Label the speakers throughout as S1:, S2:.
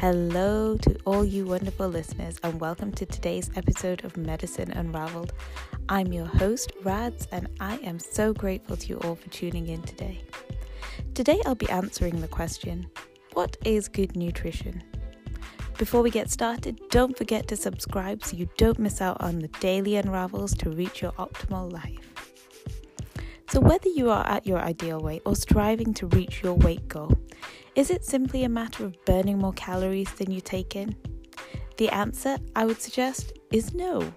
S1: Hello to all you wonderful listeners, and welcome to today's episode of Medicine Unraveled. I'm your host, Rads, and I am so grateful to you all for tuning in today. Today, I'll be answering the question What is good nutrition? Before we get started, don't forget to subscribe so you don't miss out on the daily unravels to reach your optimal life. So, whether you are at your ideal weight or striving to reach your weight goal, is it simply a matter of burning more calories than you take in? The answer, I would suggest, is no.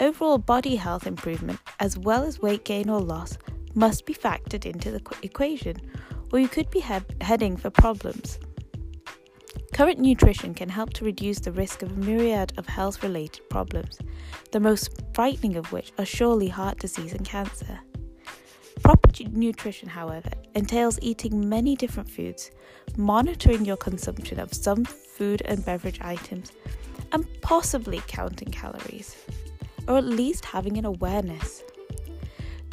S1: Overall body health improvement, as well as weight gain or loss, must be factored into the equation, or you could be he- heading for problems. Current nutrition can help to reduce the risk of a myriad of health related problems, the most frightening of which are surely heart disease and cancer. Proper nutrition, however, entails eating many different foods, monitoring your consumption of some food and beverage items, and possibly counting calories, or at least having an awareness.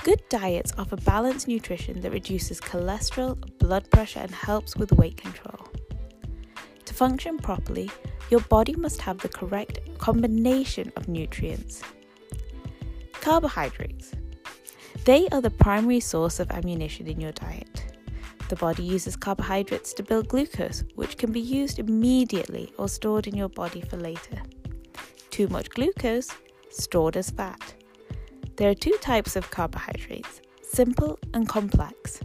S1: Good diets offer balanced nutrition that reduces cholesterol, blood pressure, and helps with weight control. To function properly, your body must have the correct combination of nutrients. Carbohydrates. They are the primary source of ammunition in your diet. The body uses carbohydrates to build glucose, which can be used immediately or stored in your body for later. Too much glucose, stored as fat. There are two types of carbohydrates simple and complex.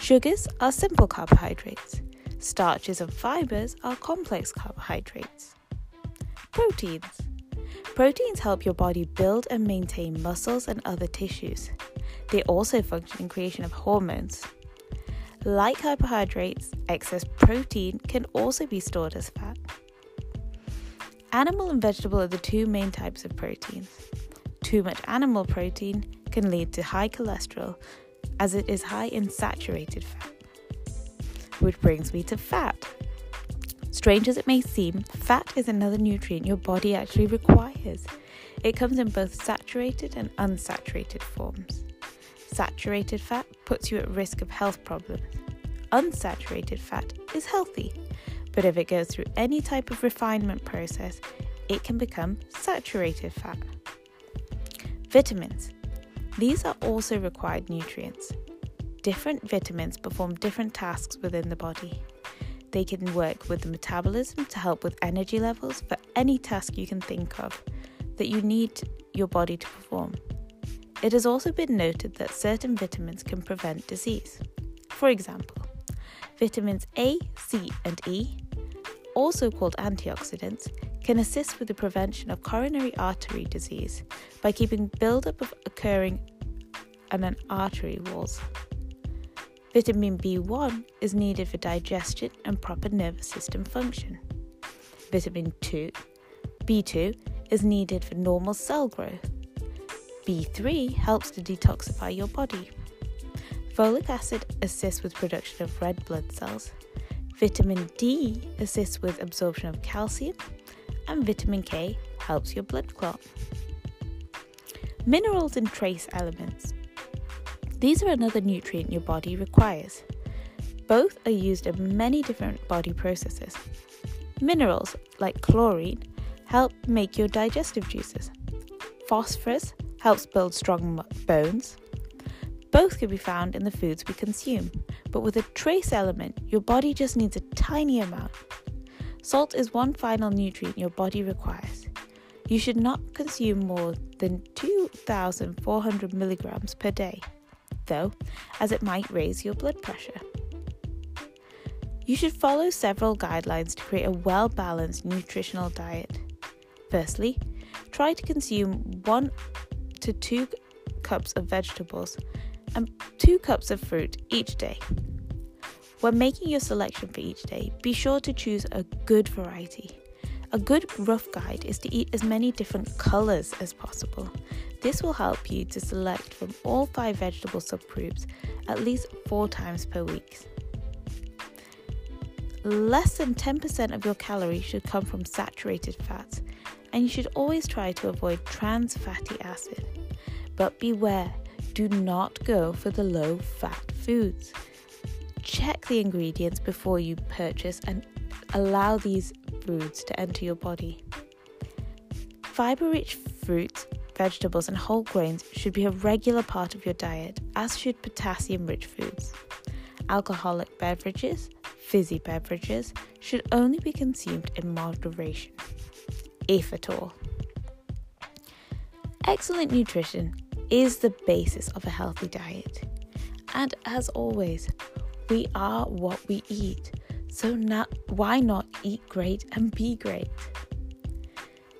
S1: Sugars are simple carbohydrates, starches and fibers are complex carbohydrates. Proteins. Proteins help your body build and maintain muscles and other tissues. They also function in creation of hormones. Like carbohydrates, excess protein can also be stored as fat. Animal and vegetable are the two main types of proteins. Too much animal protein can lead to high cholesterol as it is high in saturated fat. Which brings me to fat. Strange as it may seem, fat is another nutrient your body actually requires. It comes in both saturated and unsaturated forms. Saturated fat puts you at risk of health problems. Unsaturated fat is healthy, but if it goes through any type of refinement process, it can become saturated fat. Vitamins. These are also required nutrients. Different vitamins perform different tasks within the body. They can work with the metabolism to help with energy levels for any task you can think of that you need your body to perform. It has also been noted that certain vitamins can prevent disease. For example, vitamins A, C, and E, also called antioxidants, can assist with the prevention of coronary artery disease by keeping buildup of occurring on an artery walls. Vitamin B1 is needed for digestion and proper nervous system function. Vitamin 2, B2 is needed for normal cell growth. B3 helps to detoxify your body. Folic acid assists with production of red blood cells. Vitamin D assists with absorption of calcium, and vitamin K helps your blood clot. Minerals and trace elements. These are another nutrient your body requires. Both are used in many different body processes. Minerals, like chlorine, help make your digestive juices. Phosphorus helps build strong bones. Both can be found in the foods we consume, but with a trace element, your body just needs a tiny amount. Salt is one final nutrient your body requires. You should not consume more than 2,400 milligrams per day, though, as it might raise your blood pressure. You should follow several guidelines to create a well balanced nutritional diet. Firstly, try to consume one to two cups of vegetables and two cups of fruit each day. When making your selection for each day, be sure to choose a good variety. A good rough guide is to eat as many different colours as possible. This will help you to select from all five vegetable subgroups at least four times per week. Less than 10% of your calories should come from saturated fats, and you should always try to avoid trans fatty acid. But beware, do not go for the low fat foods. Check the ingredients before you purchase and allow these foods to enter your body. Fiber rich fruits, vegetables, and whole grains should be a regular part of your diet, as should potassium rich foods. Alcoholic beverages, fizzy beverages, should only be consumed in moderation, if at all. Excellent nutrition is the basis of a healthy diet. And as always, we are what we eat. So not, why not eat great and be great?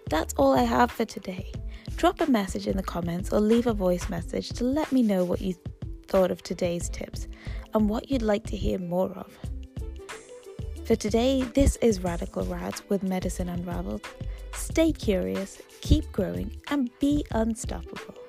S1: That's all I have for today. Drop a message in the comments or leave a voice message to let me know what you thought of today's tips and what you'd like to hear more of. For today, this is Radical Rad with Medicine Unraveled. Stay curious, keep growing, and be unstoppable.